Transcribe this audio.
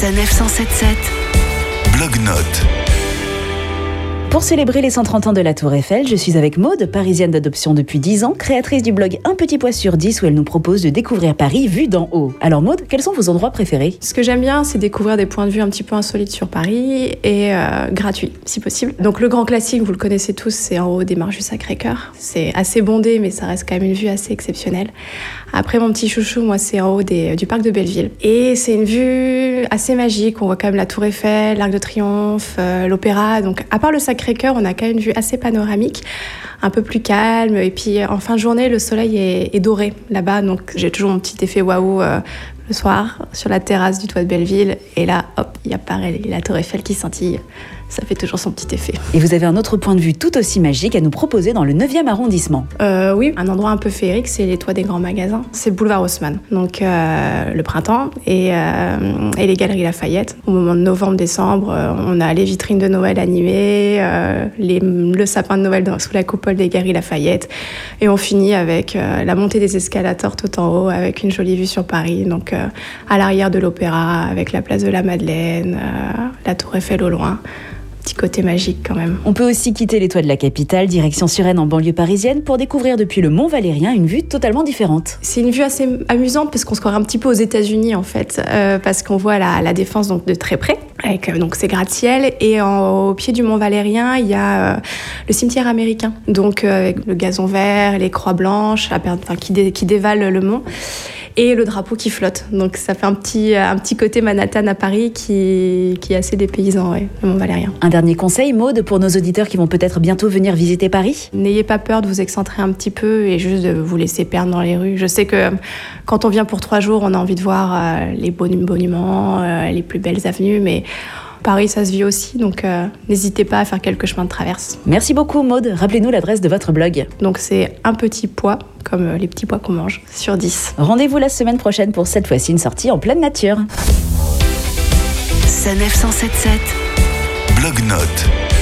Sanef 177. Blog-notes. Pour célébrer les 130 ans de la Tour Eiffel, je suis avec Maude, parisienne d'adoption depuis 10 ans, créatrice du blog Un petit pois sur 10 où elle nous propose de découvrir Paris vu d'en haut. Alors Maude, quels sont vos endroits préférés? Ce que j'aime bien, c'est découvrir des points de vue un petit peu insolites sur Paris et euh, gratuits, si possible. Donc le grand classique, vous le connaissez tous, c'est en haut des marches du Sacré-Cœur. C'est assez bondé, mais ça reste quand même une vue assez exceptionnelle. Après, mon petit chouchou, moi, c'est en haut du parc de Belleville. Et c'est une vue assez magique. On voit quand même la Tour Eiffel, l'Arc de Triomphe, euh, l'Opéra. Donc, à part le Sacré-Cœur, on a quand même une vue assez panoramique, un peu plus calme. Et puis, en fin de journée, le soleil est, est doré là-bas. Donc, j'ai toujours mon petit effet waouh euh, le soir sur la terrasse du toit de Belleville. Et là, hop, il y a pareil, la Tour Eiffel qui scintille. Ça fait toujours son petit effet. Et vous avez un autre point de vue tout aussi magique à nous proposer dans le 9e arrondissement. Euh, oui, un endroit un peu féerique, c'est les toits des grands magasins. C'est le boulevard Haussmann. Donc euh, le printemps et, euh, et les galeries Lafayette. Au moment de novembre-décembre, on a les vitrines de Noël animées, les- le sapin de Noël dans- sous la coupole des galeries Lafayette. Et on finit avec la montée des escalators tout en haut, avec une jolie vue sur Paris. Donc à l'arrière de l'Opéra, avec la place de la Madeleine, euh, la Tour Eiffel au loin. Petit côté magique quand même. On peut aussi quitter les toits de la capitale, direction Suresnes en banlieue parisienne, pour découvrir depuis le Mont Valérien une vue totalement différente. C'est une vue assez amusante parce qu'on se croirait un petit peu aux États-Unis en fait, euh, parce qu'on voit la, la défense donc de très près avec euh, donc ces gratte-ciel et en- au pied du Mont Valérien il y a euh, le cimetière américain, donc euh, avec le gazon vert, les croix blanches, la per- enfin, qui, dé- qui dévalent le mont et le drapeau qui flotte. Donc ça fait un petit un petit côté Manhattan à Paris qui, qui est assez dépaysant, ouais, Mont Valérien. Un dernier conseil, Maude, pour nos auditeurs qui vont peut-être bientôt venir visiter Paris? N'ayez pas peur de vous excentrer un petit peu et juste de vous laisser perdre dans les rues. Je sais que euh, quand on vient pour trois jours, on a envie de voir euh, les beaux monuments, euh, les plus belles avenues, mais Paris, ça se vit aussi, donc euh, n'hésitez pas à faire quelques chemins de traverse. Merci beaucoup Maude, rappelez-nous l'adresse de votre blog. Donc c'est un petit pois, comme euh, les petits pois qu'on mange, sur 10. Rendez-vous la semaine prochaine pour cette fois-ci une sortie en pleine nature. Sanef 177. Blog-notes.